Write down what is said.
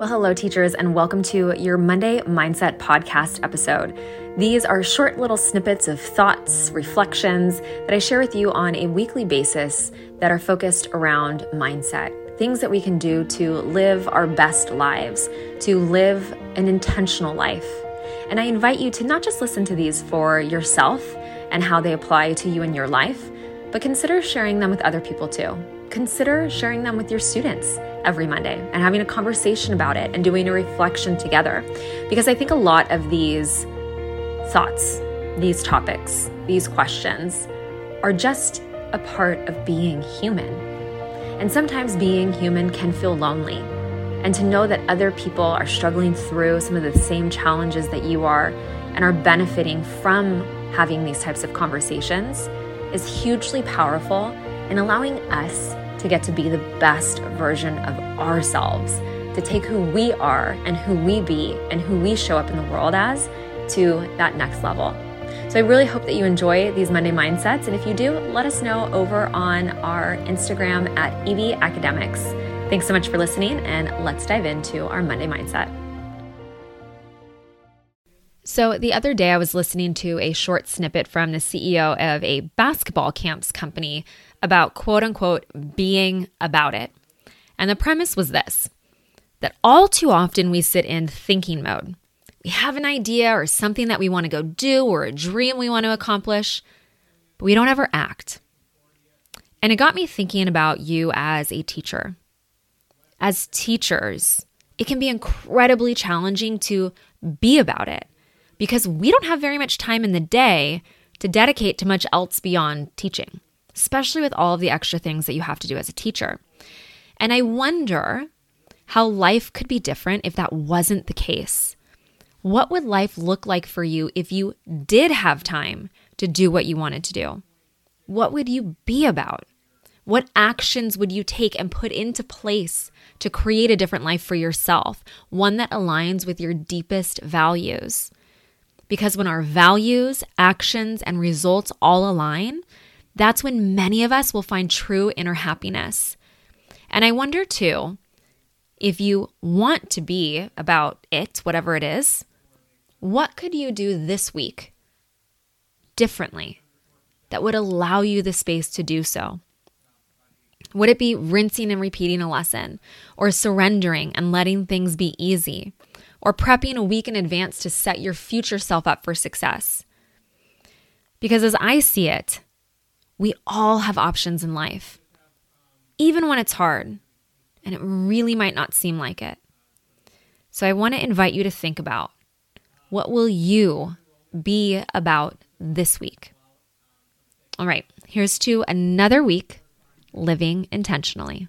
Well, hello, teachers, and welcome to your Monday Mindset Podcast episode. These are short little snippets of thoughts, reflections that I share with you on a weekly basis that are focused around mindset. Things that we can do to live our best lives, to live an intentional life. And I invite you to not just listen to these for yourself and how they apply to you in your life, but consider sharing them with other people too. Consider sharing them with your students every Monday and having a conversation about it and doing a reflection together. Because I think a lot of these thoughts, these topics, these questions are just a part of being human. And sometimes being human can feel lonely. And to know that other people are struggling through some of the same challenges that you are and are benefiting from having these types of conversations is hugely powerful in allowing us to get to be the best version of ourselves, to take who we are and who we be and who we show up in the world as to that next level. So I really hope that you enjoy these Monday mindsets. And if you do, let us know over on our Instagram at EB Academics. Thanks so much for listening, and let's dive into our Monday mindset. So, the other day, I was listening to a short snippet from the CEO of a basketball camps company about quote unquote being about it. And the premise was this that all too often we sit in thinking mode. We have an idea or something that we want to go do or a dream we want to accomplish, but we don't ever act. And it got me thinking about you as a teacher. As teachers, it can be incredibly challenging to be about it because we don't have very much time in the day to dedicate to much else beyond teaching especially with all of the extra things that you have to do as a teacher. And I wonder how life could be different if that wasn't the case. What would life look like for you if you did have time to do what you wanted to do? What would you be about? What actions would you take and put into place to create a different life for yourself, one that aligns with your deepest values? Because when our values, actions, and results all align, that's when many of us will find true inner happiness. And I wonder too, if you want to be about it, whatever it is, what could you do this week differently that would allow you the space to do so? Would it be rinsing and repeating a lesson, or surrendering and letting things be easy, or prepping a week in advance to set your future self up for success? Because as I see it, we all have options in life, even when it's hard and it really might not seem like it. So I want to invite you to think about what will you be about this week? All right, here's to another week living intentionally.